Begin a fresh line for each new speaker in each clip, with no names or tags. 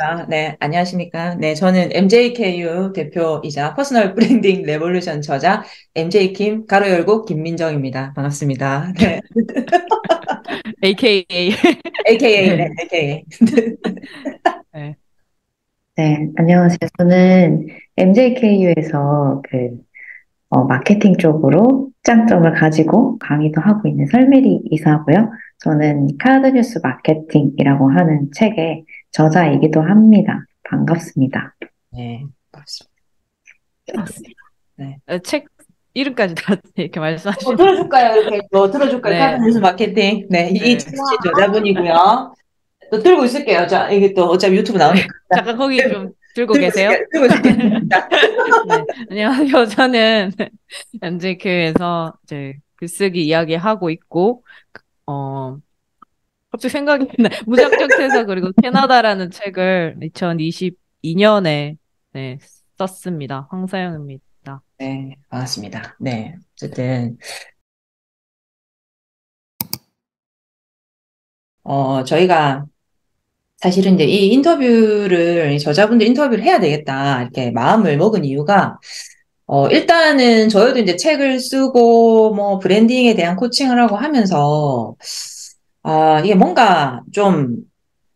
아, 네, 안녕하십니까. 네, 저는 MJKU 대표이자 personal branding revolution 저자 MJ킴 괄호 열고 김민정입니다. 반갑습니다. 네.
AKA.
AKA, 네, AKA.
네.
네, 안녕하세요. 저는 MJKU에서 그, 어, 마케팅 쪽으로 장점을 가지고 강의도 하고 있는 설메리 이사고요. 저는 카드뉴스 마케팅이라고 하는 책의 저자이기도 합니다. 반갑습니다.
네, 반갑습니다.
맞습니다.
네.
어, 책 이름까지 다 이렇게
뭐
말씀하시면
들어줄까요? 이렇게 뭐 들어줄까요?
네.
카드뉴스 마케팅. 네, 이
네.
책 저자분이고요. 또 들고 있을게요. 자, 이게 또 어차피 유튜브 나오니까.
잠깐 거기 좀 들고 계세요?
있을게요. 들고 있을게요.
네. 안녕하세요. 저는 MJK에서 이제 글쓰기 이야기 하고 있고 어 갑자기 생각이 나 무작정 퇴사 그리고 캐나다라는 책을 2022년에 네, 썼습니다. 황사영입니다.
네, 반갑습니다. 네, 어쨌든, 어, 저희가 사실은 이제 이 인터뷰를, 이 저자분들 인터뷰를 해야 되겠다, 이렇게 마음을 먹은 이유가, 어, 일단은 저희도 이제 책을 쓰고, 뭐, branding에 대한 coaching을 하고 하면서, 아, 이게 뭔가 좀,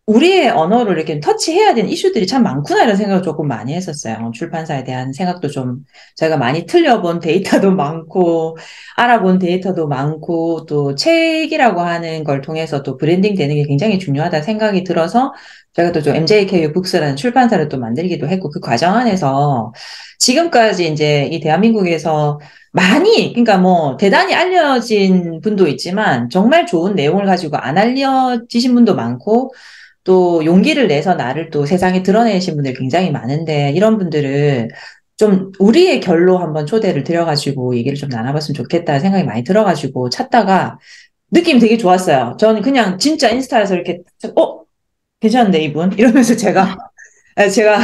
우리의 언어를 이렇게 터치해야 되는 이슈들이 참 많구나, 이런 생각을 조금 많이 했었어요. 출판사에 대한 생각도 좀 저희가 많이 틀려본 데이터도 많고, 알아본 데이터도 많고, 또 책이라고 하는 걸 통해서 또 브랜딩 되는 게 굉장히 중요하다 생각이 들어서, 저희가 또 좀 MJKU 북스라는 출판사를 또 만들기도 했고, 그 과정 안에서 지금까지 이제 이 대한민국에서 많이, 그러니까 뭐 대단히 알려진 분도 있지만, 정말 좋은 내용을 가지고 안 알려지신 분도 많고, 또 용기를 내서 나를 또 세상에 드러내신 분들 굉장히 많은데, 이런 분들을 좀 우리의 결로 한번 초대를 드려가지고 얘기를 좀 나눠봤으면 좋겠다 생각이 많이 들어가지고 찾다가 느낌이 되게 좋았어요. 저는 그냥 진짜 인스타에서 이렇게, 어? 괜찮은데, 이분? 이러면서 제가, 아, 제가,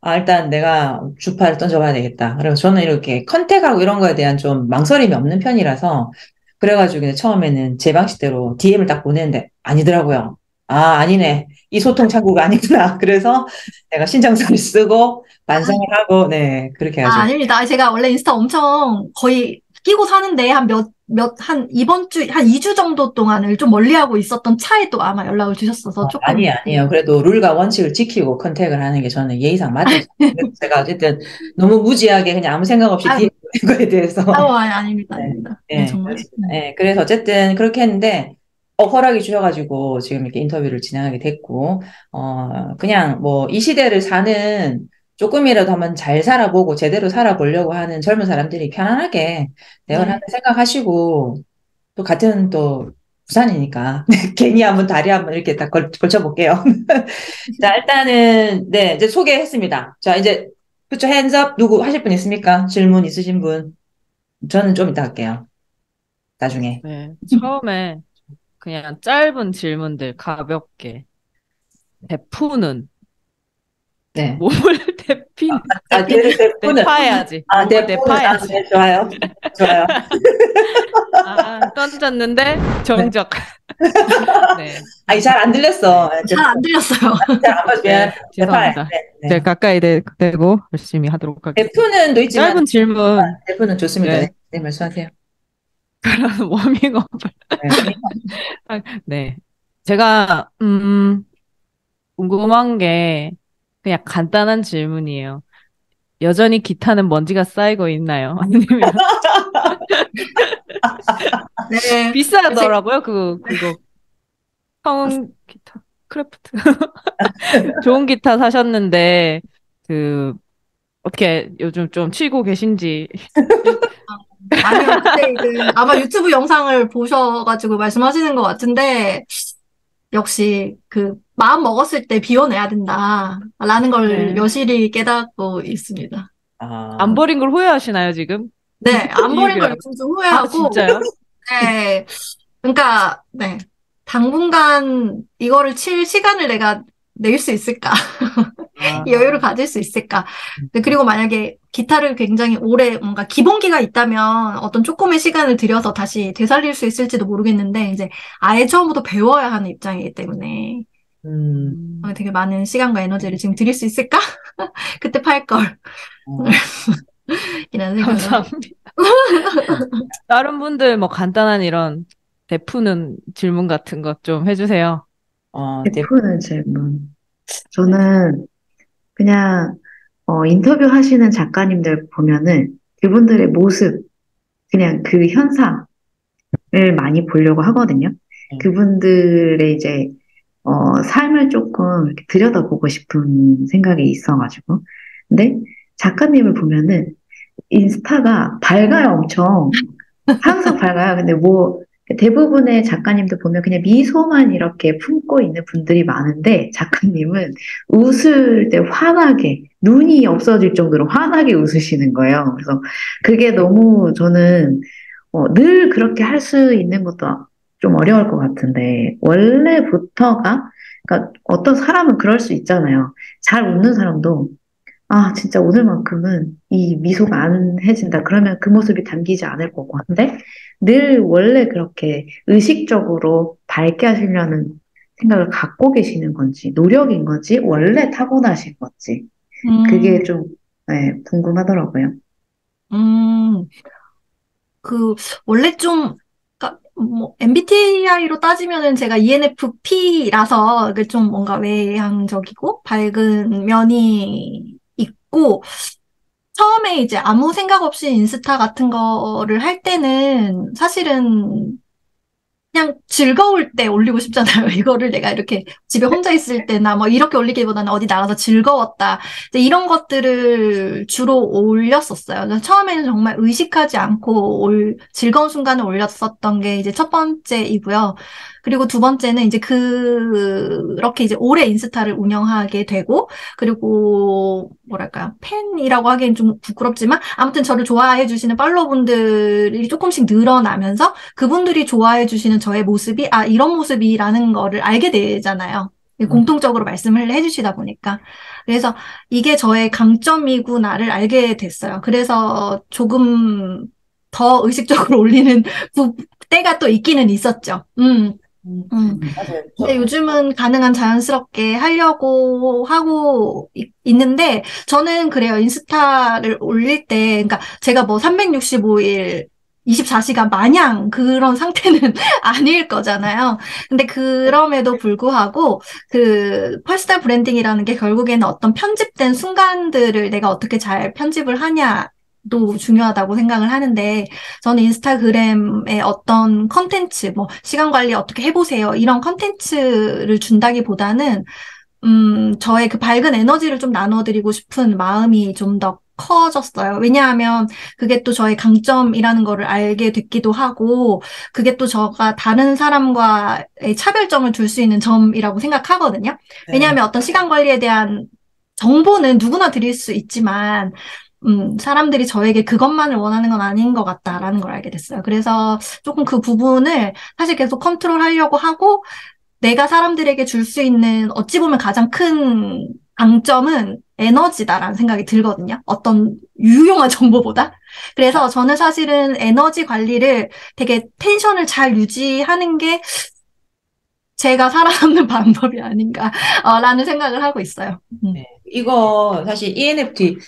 아, 일단 내가 주파를 던져봐야 되겠다. 그래서 저는 이렇게 컨택하고 이런 거에 대한 좀 망설임이 없는 편이라서, 그래가지고 이제 처음에는 제 방식대로 DM을 딱 보냈는데, 아니더라고요. 아, 아니네. 이 소통 창구가 아니구나. 그래서 내가 신청서를 쓰고, 반성을 하고, 네, 그렇게
아,
해가지고.
아닙니다. 제가 원래 인스타 엄청 거의 끼고 사는데 한 몇, 몇, 한 이번 주, 한 2주 정도 동안을 좀 멀리하고 있었던 차에 또 아마 연락을 주셨어서 조금.
아니, 아니에요. 그래도 룰과 원칙을 지키고 컨택을 하는 게 저는 예의상 맞죠. 제가 어쨌든 너무 무지하게 그냥 아무 생각 없이
아유.
DM 거에 대해서.
아니, 아닙니다.
네.
아닙니다.
네.
네, 정말. 네.
네, 그래서 어쨌든 그렇게 했는데, 어, 허락이 주셔가지고 지금 이렇게 인터뷰를 진행하게 됐고, 어, 그냥 뭐 이 시대를 사는 조금이라도 한번 잘 살아보고 제대로 살아보려고 하는 젊은 사람들이 편안하게 대화를
네.
생각하시고, 또 같은 또 부산이니까 괜히 한번 다리 한번 이렇게 딱 걸, 걸쳐볼게요. 자, 일단은, 네, 이제 소개했습니다. 자, 이제, 그쵸, 핸즈업 누구 하실 분 있습니까? 질문 있으신 분? 저는 좀 이따 할게요. 나중에.
네. 처음에 그냥 짧은 질문들 가볍게 대푸는
네.
몸을 대피는
아, 걔를 대푸는.
대파야지.
아,
몸을
대푸는. 아,
대파야지.
네, 좋아요. 좋아요.
아, 던졌는데 정적. 네.
아니, 잘 안 들렸어.
잘 안 들렸어요.
잘안 봐주면.
네, 죄송합니다.
네, 네.
네, 가까이 대, 대고 열심히 하도록 하겠습니다.
대푸는도 있지만,
짧은 질문,
대푸는 좋습니다.
네.
네, 네, 말씀하세요.
워밍업.
네.
네. 제가, 음, 궁금한 게 그냥 간단한 질문이에요. 여전히 기타는 먼지가 쌓이고 있나요? 아니면
네.
비싸더라고요, 그, 그거. 성 기타, 크래프트. 좋은 기타 사셨는데, 그, 어떻게 요즘 좀 치고 계신지.
아니요, 그때 그 아마 유튜브 영상을 보셔가지고 말씀하시는 것 같은데, 역시 그 마음 먹었을 때 비워내야 된다라는 걸
네.
여실히 깨닫고 있습니다.
아,
안 버린 걸 후회하시나요, 지금?
네, 안 버린 걸 요즘 좀
아,
후회하고,
진짜요?
네, 그러니까 네, 당분간 이거를 칠 시간을 내가 낼 수 있을까?
아,
이 여유를 가질 수 있을까? 네, 그리고 만약에 기타를 굉장히 오래 뭔가 기본기가 있다면 어떤 조금의 시간을 들여서 다시 되살릴 수 있을지도 모르겠는데 이제 아예 처음부터 배워야 하는 입장이기 때문에
음,
어, 되게 많은 시간과 에너지를 지금 드릴 수 있을까? 그때 팔 걸.
어,
이라는 생각을.
감사합니다. 다른 분들 뭐 간단한 이런 베푸는 질문 같은 것 좀 해주세요.
어, 네.
베푸는 질문. 저는 그냥 어, 인터뷰 하시는 작가님들 보면은 그분들의 모습, 그냥 그 현상을 많이 보려고 하거든요.
음.
그분들의 이제 어, 삶을 조금 이렇게 들여다보고 싶은 생각이 있어가지고. 근데 작가님을 보면은 인스타가 밝아요, 엄청. 항상 밝아요. 근데 뭐 대부분의 작가님들 보면 그냥 미소만 이렇게 품고 있는 분들이 많은데 작가님은 웃을 때 환하게 눈이 없어질 정도로 환하게 웃으시는 거예요. 그래서 그게 너무 저는 어, 늘 그렇게 할 수 있는 것도 좀 어려울 것 같은데 원래부터가 그러니까 어떤 사람은 그럴 수 있잖아요. 잘 웃는 사람도 아 진짜 오늘만큼은 이 미소가 안 해진다. 그러면 그 모습이 담기지 않을 거고 한데 늘 원래 그렇게 의식적으로 밝게 하시려는 생각을 갖고 계시는 건지 노력인 건지 원래 타고나신 건지
음,
그게 좀 네, 궁금하더라고요.
음, 그, 원래 좀, 그니까, 뭐, MBTI로 따지면은 제가 ENFP라서, 그게 좀 뭔가 외향적이고, 밝은 면이 있고, 처음에 이제 아무 생각 없이 인스타 같은 거를 할 때는 사실은 그냥 즐거울 때 올리고 싶잖아요. 이거를 내가 이렇게 집에 혼자 있을 때나 뭐 이렇게 올리기보다는 어디 나가서 즐거웠다. 이런 것들을 주로 올렸었어요. 처음에는 정말 의식하지 않고 올, 즐거운 순간을 올렸었던 게 이제 첫 번째이고요. 그리고 두 번째는 이제 그렇게 이제 오래 인스타를 운영하게 되고, 그리고 뭐랄까요. 팬이라고 하기엔 좀 부끄럽지만, 아무튼 저를 좋아해 주시는 팔로우분들이 조금씩 늘어나면서 그분들이 좋아해 주시는 저의 모습이, 아, 이런 모습이라는 거를 알게 되잖아요. 공통적으로 말씀을 해주시다 보니까. 그래서 이게 저의 강점이구나를 알게 됐어요. 그래서 조금 더 의식적으로 올리는 부- 때가 또 있기는 있었죠. 음.
음,
음.
맞아요.
근데 요즘은 가능한 자연스럽게 하려고 하고 이- 있는데, 저는 그래요. 인스타를 올릴 때, 그러니까 제가 뭐 365일 24시간 마냥 그런 상태는 아닐 거잖아요. 근데 그럼에도 불구하고 그 personal branding이라는 게 결국에는 어떤 편집된 순간들을 내가 어떻게 잘 편집을 하냐 도 중요하다고 생각을 하는데 저는 인스타그램에 어떤 컨텐츠, 뭐 시간 관리 어떻게 해보세요 이런 컨텐츠를 준다기보다는 음, 저의 그 밝은 에너지를 좀 나눠드리고 싶은 마음이 좀 더 커졌어요. 왜냐하면 그게 또 저의 강점이라는 거를 알게 됐기도 하고, 그게 또 저가 다른 사람과의 차별점을 둘 수 있는 점이라고 생각하거든요.
네.
왜냐하면 어떤 시간 관리에 대한 정보는 누구나 드릴 수 있지만, 음, 사람들이 저에게 그것만을 원하는 건 아닌 것 같다라는 걸 알게 됐어요. 그래서 조금 그 부분을 사실 계속 컨트롤 하려고 하고, 내가 사람들에게 줄 수 있는 어찌 보면 가장 큰 강점은 에너지다라는 생각이 들거든요. 어떤 유용한 정보보다. 그래서 저는 사실은 에너지 관리를 되게 텐션을 잘 유지하는 게 제가 살아남는 방법이 아닌가라는 생각을 하고 있어요. 음.
네. 이거 사실 ENFP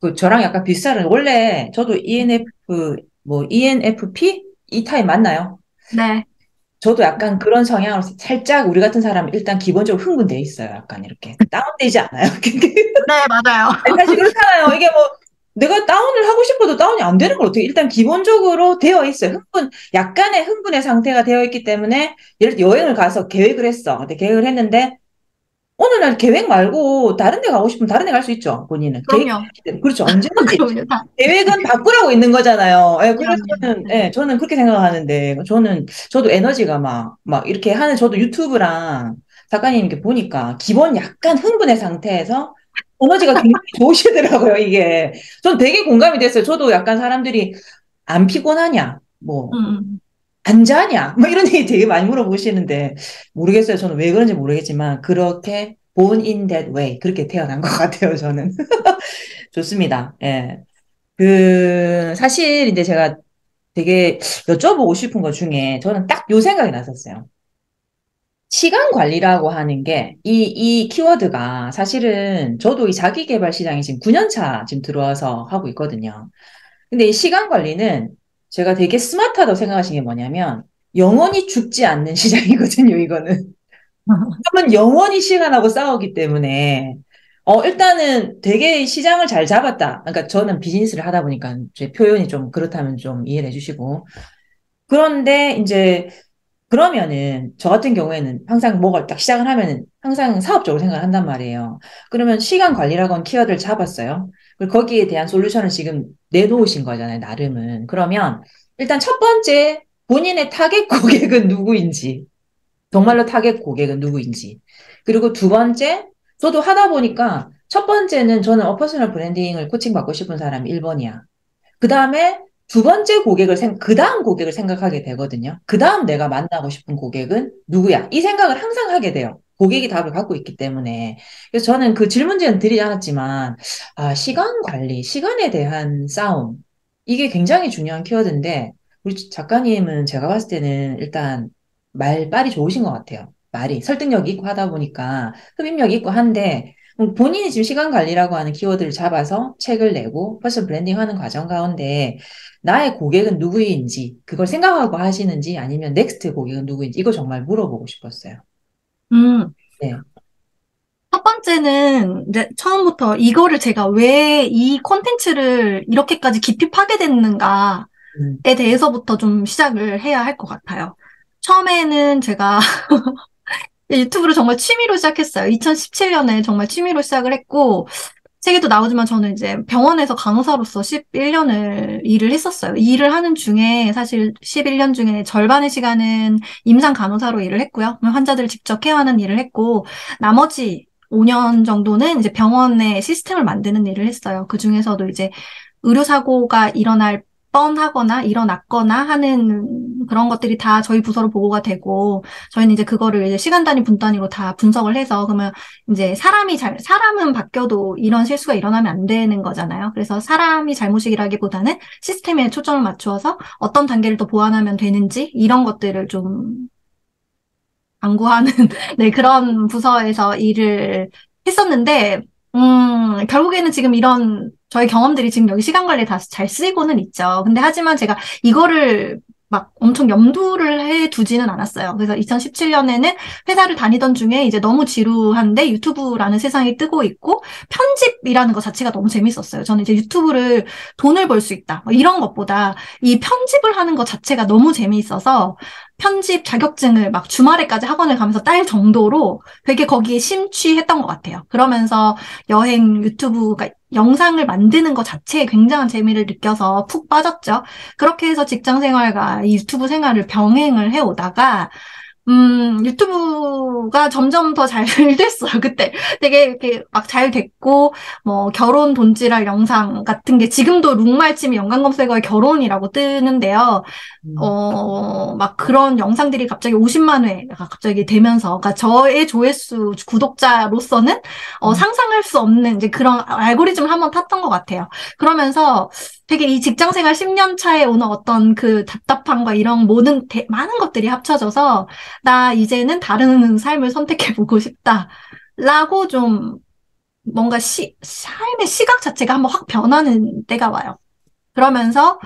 그 저랑 약간 비슷한 원래 저도 ENF 뭐 ENFP 이 타입 맞나요?
네.
저도 약간 그런 성향으로 살짝 우리 같은 사람은 일단 기본적으로 흥분돼 있어요. 약간 이렇게 다운되지 않아요.
네, 맞아요.
사실 그렇잖아요. 이게 뭐 내가 다운을 하고 싶어도 다운이 안 되는 걸 어떻게 일단 기본적으로 되어 있어요. 흥분 약간의 흥분의 상태가 되어 있기 때문에 예를 들어 여행을 가서 계획을 했어. 근데 계획을 했는데 어느 날 계획 말고 다른 데 가고 싶으면 다른 데 갈 수 있죠. 본인은
그럼요.
계획 그렇죠. 언제든지
그럼요.
계획은 바꾸라고 있는 거잖아요. 예, 그래서
그럼요.
저는, 예, 저는 그렇게 생각하는데, 저는, 저도 에너지가 막, 막 이렇게 하는, 저도 유튜브랑 작가님 이렇게 보니까, 기본 약간 흥분의 상태에서 에너지가 굉장히 좋으시더라고요, 이게. 전 되게 공감이 됐어요. 저도 약간 사람들이, 안 피곤하냐, 뭐,
음,
안 자냐? 뭐 이런 얘기 되게 많이 물어보시는데, 모르겠어요. 저는 왜 그런지 모르겠지만, 그렇게 born in that way. 그렇게 태어난 것 같아요, 저는. 좋습니다. 예. 그, 사실 이제 제가 되게 여쭤보고 싶은 것 중에 저는 딱 요 생각이 났었어요. 시간 관리라고 하는 게, 이, 이 키워드가 사실은 저도 이 자기 개발 시장에 지금 9년 차 지금 들어와서 하고 있거든요. 근데 이 시간 관리는 제가 되게 스마트하다고 생각하시는 게 뭐냐면, 영원히 죽지 않는 시장이거든요, 이거는. 한번 영원히 시간하고 싸우기 때문에, 어, 일단은 되게 시장을 잘 잡았다. 그러니까 저는 비즈니스를 하다 보니까 제 표현이 좀 그렇다면 좀 이해를 해주시고. 그런데 이제 그러면은 저 같은 경우에는 항상 뭐가 딱 시작을 하면은 항상 사업적으로 생각을 한단 말이에요. 그러면 시간 관리라고 하는 키워드를 잡았어요. 거기에 대한 솔루션을 지금 내놓으신 거잖아요, 나름은. 그러면 일단 첫 번째 본인의 타겟 고객은 누구인지, 정말로 타겟 고객은 누구인지. 그리고 두 번째, 저도 하다 보니까 첫 번째는 저는 어, personal branding을 coaching 받고 싶은 사람이 1번이야. 그 다음에 두 번째 고객을 생, 그 다음 고객을 생각하게 되거든요. 그 다음 내가 만나고 싶은 고객은 누구야? 이 생각을 항상 하게 돼요. 고객이 답을 갖고 있기 때문에. 그래서 저는 그 질문지는 드리지 않았지만, 아, 시간 관리, 시간에 대한 싸움. 이게 굉장히 중요한 키워드인데, 우리 작가님은 제가 봤을 때는 일단 말빨이 좋으신 것 같아요. 말이 설득력이 있고 하다 보니까 흡입력이 있고 한데, 본인이 지금 시간 관리라고 하는 키워드를 잡아서 책을 내고 personal branding 하는 과정 가운데 나의 고객은 누구인지 그걸 생각하고 하시는지 아니면 next 고객은 누구인지 이거 정말 물어보고 싶었어요.
음.
네.
첫 번째는 이제 처음부터 이거를 제가 왜 이 콘텐츠를 이렇게까지 깊이 파게 됐는가에
음,
대해서부터 좀 시작을 해야 할 것 같아요. 처음에는 제가 유튜브를 정말 취미로 시작했어요. 2017년에 정말 취미로 시작을 했고, 책에도 나오지만 저는 이제 병원에서 간호사로서 11년을 일을 했었어요. 이 일을 하는 중에 사실 11년 중에 절반의 시간은 임상 간호사로 일을 했고요. 환자들을 직접 케어하는 일을 했고, 나머지 5년 정도는 이제 병원의 시스템을 만드는 일을 했어요. 그 중에서도 이제 의료사고가 일어날 뻔하거나 일어났거나 하는 그런 것들이 다 저희 부서로 보고가 되고 저희는 이제 그거를 이제 시간 단위 분 단위로 다 분석을 해서 그러면 이제 사람이 잘 사람은 바뀌어도 이런 실수가 일어나면 안 되는 거잖아요. 그래서 사람이 잘못이라기보다는 시스템에 초점을 맞추어서 어떤 단계를 더 보완하면 되는지 이런 것들을 좀 강구하는 네 그런 부서에서 일을 했었는데 음, 결국에는 지금 이런 저희 경험들이 지금 여기 시간 관리에 다잘 쓰이고는 있죠. 근데 하지만 제가 이거를 막 엄청 염두를 해 두지는 않았어요. 그래서 2017년에는 회사를 다니던 중에 이제 너무 지루한데 유튜브라는 세상이 뜨고 있고 편집이라는 것 자체가 너무 재밌었어요. 저는 이제 유튜브를 돈을 벌 수 있다. 뭐 이런 것보다 이 편집을 하는 것 자체가 너무 재미있어서 편집 자격증을 막 주말에까지 학원을 가면서 딸 정도로 되게 거기에 심취했던 것 같아요. 그러면서 여행 유튜브가 영상을 만드는 것 자체에 굉장한 재미를 느껴서 푹 빠졌죠. 그렇게 해서 직장 생활과 유튜브 생활을 병행을 해오다가 음, 유튜브 가 점점 더 잘 됐어요, 그때. 되게 이렇게 막 잘 됐고, 뭐, 결혼 돈지랄 영상 같은 게 지금도 룩말침이 연관 검색어에 결혼이라고 뜨는데요.
음.
어, 막 그런 영상들이 갑자기 50만 회가 갑자기 되면서, 그러니까 저의 조회수 구독자로서는 어,
음.
상상할 수 없는 이제 그런 알고리즘을 한번 탔던 것 같아요. 그러면서 되게 이 직장 생활 10년 차에 오는 어떤 그 답답함과 이런 모든 대, 많은 것들이 합쳐져서 나 이제는 다른 삶을 선택해 보고 싶다. 라고 좀 뭔가 시, 삶의 시각 자체가 한번 확 변하는 때가 와요. 그러면서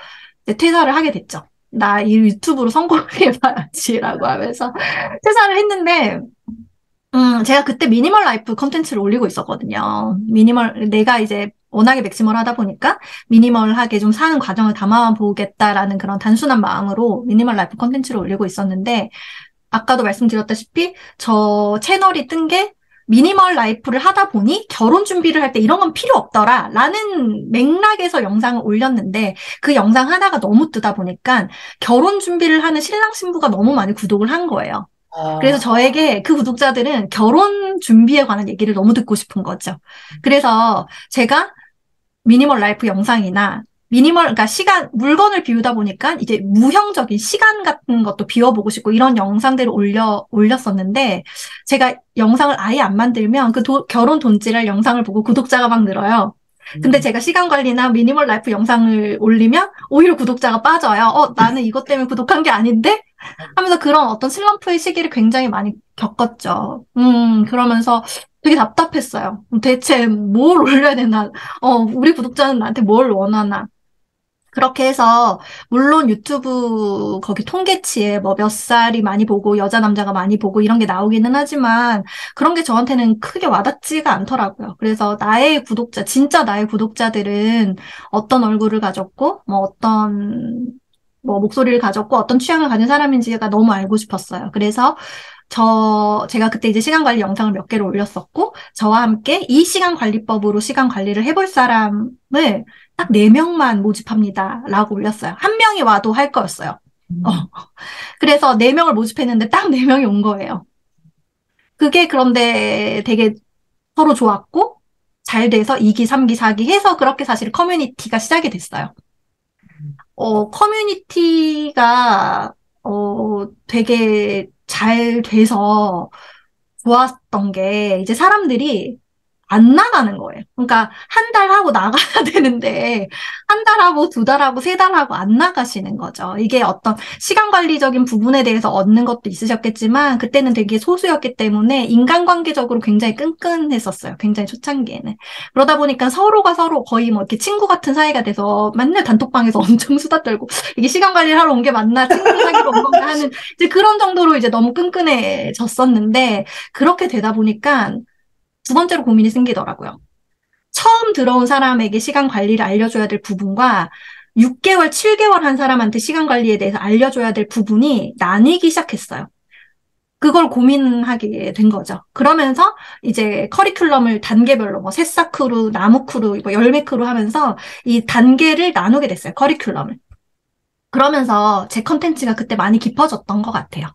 이제 퇴사를 하게 됐죠. 나 이 유튜브로 성공해봐야지라고 하면서 퇴사를 했는데, 음, 제가 그때 minimal life 컨텐츠를 올리고 있었거든요. 미니멀, 내가 이제 워낙에 maximal 하다 보니까 minimal하게 좀 사는 과정을 담아보겠다라는 그런 단순한 마음으로 minimal life 컨텐츠를 올리고 있었는데, 아까도 말씀드렸다시피 저 채널이 뜬 게 minimal life를 하다 보니 결혼 준비를 할 때 이런 건 필요 없더라 라는 맥락에서 영상을 올렸는데 그 영상 하나가 너무 뜨다 보니까 결혼 준비를 하는 신랑 신부가 너무 많이 구독을 한 거예요.
아,
그래서 저에게 그 구독자들은 결혼 준비에 관한 얘기를 너무 듣고 싶은 거죠. 그래서 제가 minimal life 영상이나 미니멀, 그러니까 시간, 물건을 비우다 보니까 이제 무형적인 시간 같은 것도 비워보고 싶고 이런 영상들을 올려, 올렸었는데 제가 영상을 아예 안 만들면 그 도- 결혼 돈지랄 영상을 보고 구독자가 막 늘어요. 근데
음.
제가 시간 관리나 minimal life 영상을 올리면 오히려 구독자가 빠져요. 어, 나는 이것 때문에 구독한 게 아닌데? 하면서 그런 어떤 슬럼프의 시기를 굉장히 많이 겪었죠. 음, 그러면서 되게 답답했어요. 대체 뭘 올려야 되나? 어, 우리 구독자는 나한테 뭘 원하나? 그렇게 해서 물론 유튜브 거기 통계치에 뭐 몇 살이 많이 보고 여자 남자가 많이 보고 이런 게 나오기는 하지만 그런 게 저한테는 크게 와닿지가 않더라고요. 그래서 나의 구독자 진짜 나의 구독자들은 어떤 얼굴을 가졌고 뭐 어떤 뭐 목소리를 가졌고 어떤 취향을 가진 사람인지가 너무 알고 싶었어요. 그래서 저, 제가 그때 이제 시간 관리 영상을 몇 개를 올렸었고, 저와 함께 이 시간 관리법으로 시간 관리를 해볼 사람을 딱 4명만 모집합니다. 라고 올렸어요. 한 명이 와도 할 거였어요. 어. 그래서 4명을 모집했는데 딱 4명이 온 거예요. 그게 그런데 되게 서로 좋았고, 잘 돼서 2기, 3기, 4기 해서 그렇게 사실 커뮤니티가 시작이 됐어요. 어, 커뮤니티가, 어, 되게 잘 돼서 좋았던 게, 이제 사람들이 안 나가는 거예요. 그러니까 한 달 하고 나가야 되는데 한 달 하고 두 달 하고 세 달 하고 안 나가시는 거죠. 이게 어떤 시간 관리적인 부분에 대해서 얻는 것도 있으셨겠지만 그때는 되게 소수였기 때문에 인간관계적으로 굉장히 끈끈했었어요. 굉장히 초창기에는. 그러다 보니까 서로가 서로 거의 뭐 이렇게 친구 같은 사이가 돼서 맨날 단톡방에서 엄청 수다 떨고 이게 시간 관리를 하러 온 게 맞나 친구 사귀러 온 건가 하는 이제 그런 정도로 이제 너무 끈끈해졌었는데 그렇게 되다 보니까 두 번째로 고민이 생기더라고요. 처음 들어온 사람에게 시간 관리를 알려줘야 될 부분과 6개월, 7개월 한 사람한테 시간 관리에 대해서 알려줘야 될 부분이 나뉘기 시작했어요. 그걸 고민하게 된 거죠. 그러면서 이제 커리큘럼을 단계별로 뭐 새싹 크루, 나무 크루, 뭐 열매 크루 하면서 이 단계를 나누게 됐어요. 커리큘럼을. 그러면서 제 컨텐츠가 그때 많이 깊어졌던 것 같아요.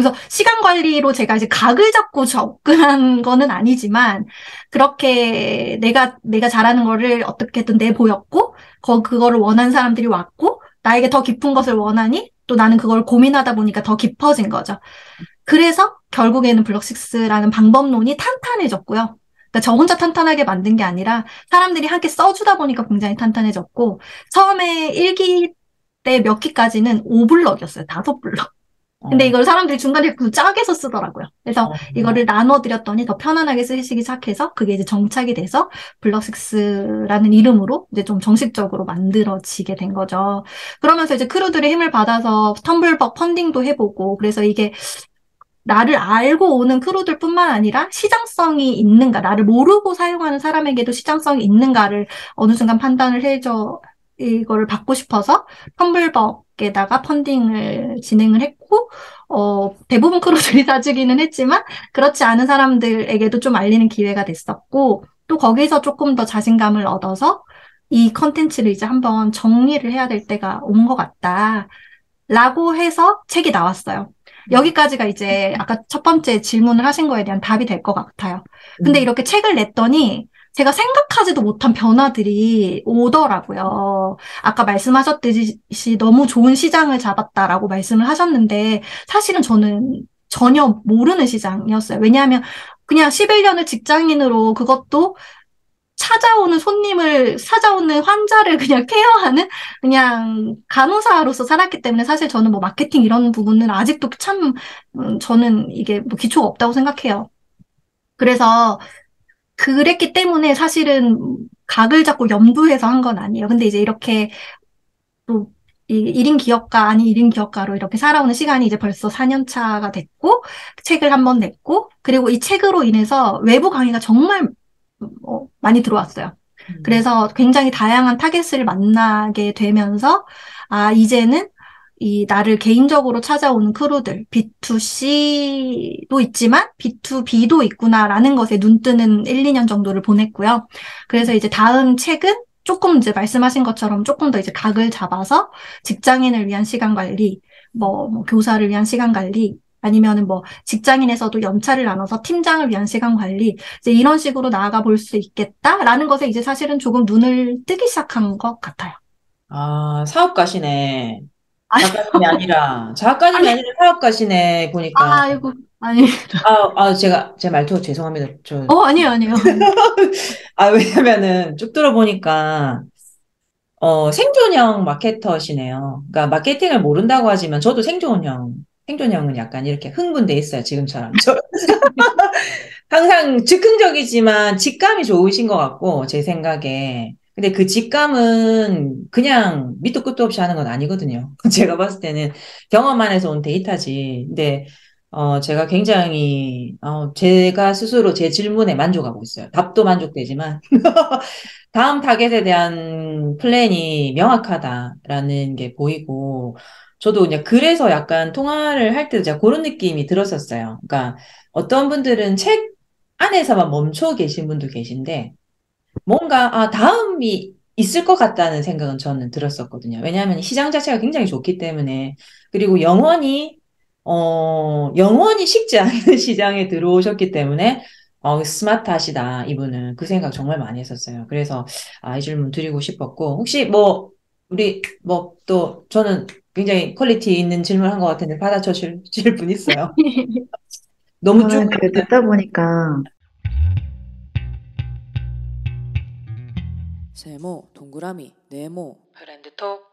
그래서 시간 관리로 제가 이제 각을 잡고 접근한 거는 아니지만 그렇게 내가 내가 잘하는 거를 어떻게든 내보였고 거 그거를 원하는 사람들이 왔고 나에게 더 깊은 것을 원하니 또 나는 그걸 고민하다 보니까 더 깊어진 거죠. 그래서 결국에는 블럭식스라는 방법론이 탄탄해졌고요. 그러니까 저 혼자 탄탄하게 만든 게 아니라 사람들이 함께 써주다 보니까 굉장히 탄탄해졌고 처음에 1기 때 몇 기까지는 5블럭이었어요. 5블럭. 근데
어.
이걸 사람들이 중간에 그 짝에서 쓰더라고요. 그래서
어.
이거를 나눠드렸더니 더 편안하게 쓰시기 시작해서 그게 이제 정착이 돼서 블럭식스라는 이름으로 이제 좀 정식적으로 만들어지게 된 거죠. 그러면서 이제 크루들의 힘을 받아서 텀블벅 펀딩도 해보고 그래서 이게 나를 알고 오는 crew들 뿐만 아니라 시장성이 있는가, 나를 모르고 사용하는 사람에게도 시장성이 있는가를 어느 순간 판단을 해줘, 이거를 받고 싶어서 텀블벅 에다가 펀딩을 진행을 했고, 어, 대부분 crew들이 다 주기는 했지만, 그렇지 않은 사람들에게도 좀 알리는 기회가 됐었고, 또 거기서 조금 더 자신감을 얻어서 이 컨텐츠를 이제 한번 정리를 해야 될 때가 온 것 같다. 라고 해서 책이 나왔어요. 여기까지가 이제 아까 첫 번째 질문을 하신 거에 대한 답이 될 것 같아요. 근데
음.
이렇게 책을 냈더니 제가 생각하지도 못한 변화들이 오더라고요. 아까 말씀하셨듯이 너무 좋은 시장을 잡았다라고 말씀을 하셨는데 사실은 저는 전혀 모르는 시장이었어요. 왜냐하면 그냥 11년을 직장인으로 그것도 찾아오는 손님을, 찾아오는 환자를 그냥 케어하는 그냥 간호사로서 살았기 때문에 사실 저는 뭐 마케팅 이런 부분은 아직도 참, 음, 저는 이게 뭐 기초가 없다고 생각해요. 그래서 그랬기 때문에 사실은 각을 잡고 염두해서 한 건 아니에요. 근데 이제 이렇게 또이 1인 기업가 아닌 1인 기업가로 이렇게 살아오는 시간이 이제 벌써 4년 차가 됐고 책을 한 번 냈고 그리고 이 책으로 인해서 외부 강의가 정말 어, 많이 들어왔어요.
음.
그래서 굉장히 다양한 타겟을 만나게 되면서 아 이제는 이 나를 개인적으로 찾아오는 crew들 B2C도 있지만 B2B도 있구나라는 것에 눈 뜨는 1, 2년 정도를 보냈고요. 그래서 이제 다음 책은 조금 이제 말씀하신 것처럼 조금 더 이제 각을 잡아서 직장인을 위한 시간 관리, 뭐, 뭐 교사를 위한 시간 관리, 아니면은 뭐 직장인에서도 연차를 나눠서 팀장을 위한 시간 관리, 이제 이런 식으로 나아가 볼 수 있겠다라는 것에 이제 사실은 조금 눈을 뜨기 시작한 것 같아요.
아, 사업가시네.
아니.
작가님이 아니라, 작가님이 아니라 사업가시네, 보니까.
아이고, 아니,
아, 아, 제가, 제 말투 죄송합니다. 저,
어, 아니에요, 아니에요.
아, 왜냐면은 쭉 들어보니까, 어, 생존형 마케터시네요. 그러니까 마케팅을 모른다고 하지만 저도 생존형, 생존형은 약간 이렇게 흥분돼 있어요, 지금처럼. 저, 항상 즉흥적이지만 직감이 좋으신 것 같고, 제 생각에. 근데 그 직감은 그냥 밑도 끝도 없이 하는 건 아니거든요. 제가 봤을 때는 경험 안에서 온 데이터지. 근데, 어, 제가 굉장히, 어, 제가 스스로 제 질문에 만족하고 있어요. 답도 만족되지만. 다음 타겟에 대한 플랜이 명확하다라는 게 보이고, 저도 그냥 그래서 약간 통화를 할 때도 제가 그런 느낌이 들었었어요. 그러니까 어떤 분들은 책 안에서만 멈춰 계신 분도 계신데, 뭔가, 아, 다음이 있을 것 같다는 생각은 저는 들었었거든요. 왜냐하면 시장 자체가 굉장히 좋기 때문에, 그리고 영원히, 어, 영원히 식지 않는 시장에 들어오셨기 때문에, 어, 스마트하시다, 이분은. 그 생각 정말 많이 했었어요. 그래서, 아, 이 질문 드리고 싶었고, 혹시 뭐, 우리, 뭐, 또, 저는 굉장히 quality 있는 질문 한 것 같은데 받아쳐 줄, 분 있어요? 너무 쭉.
듣다 보니까
세모, 동그라미, 네모.
브랜드 톡.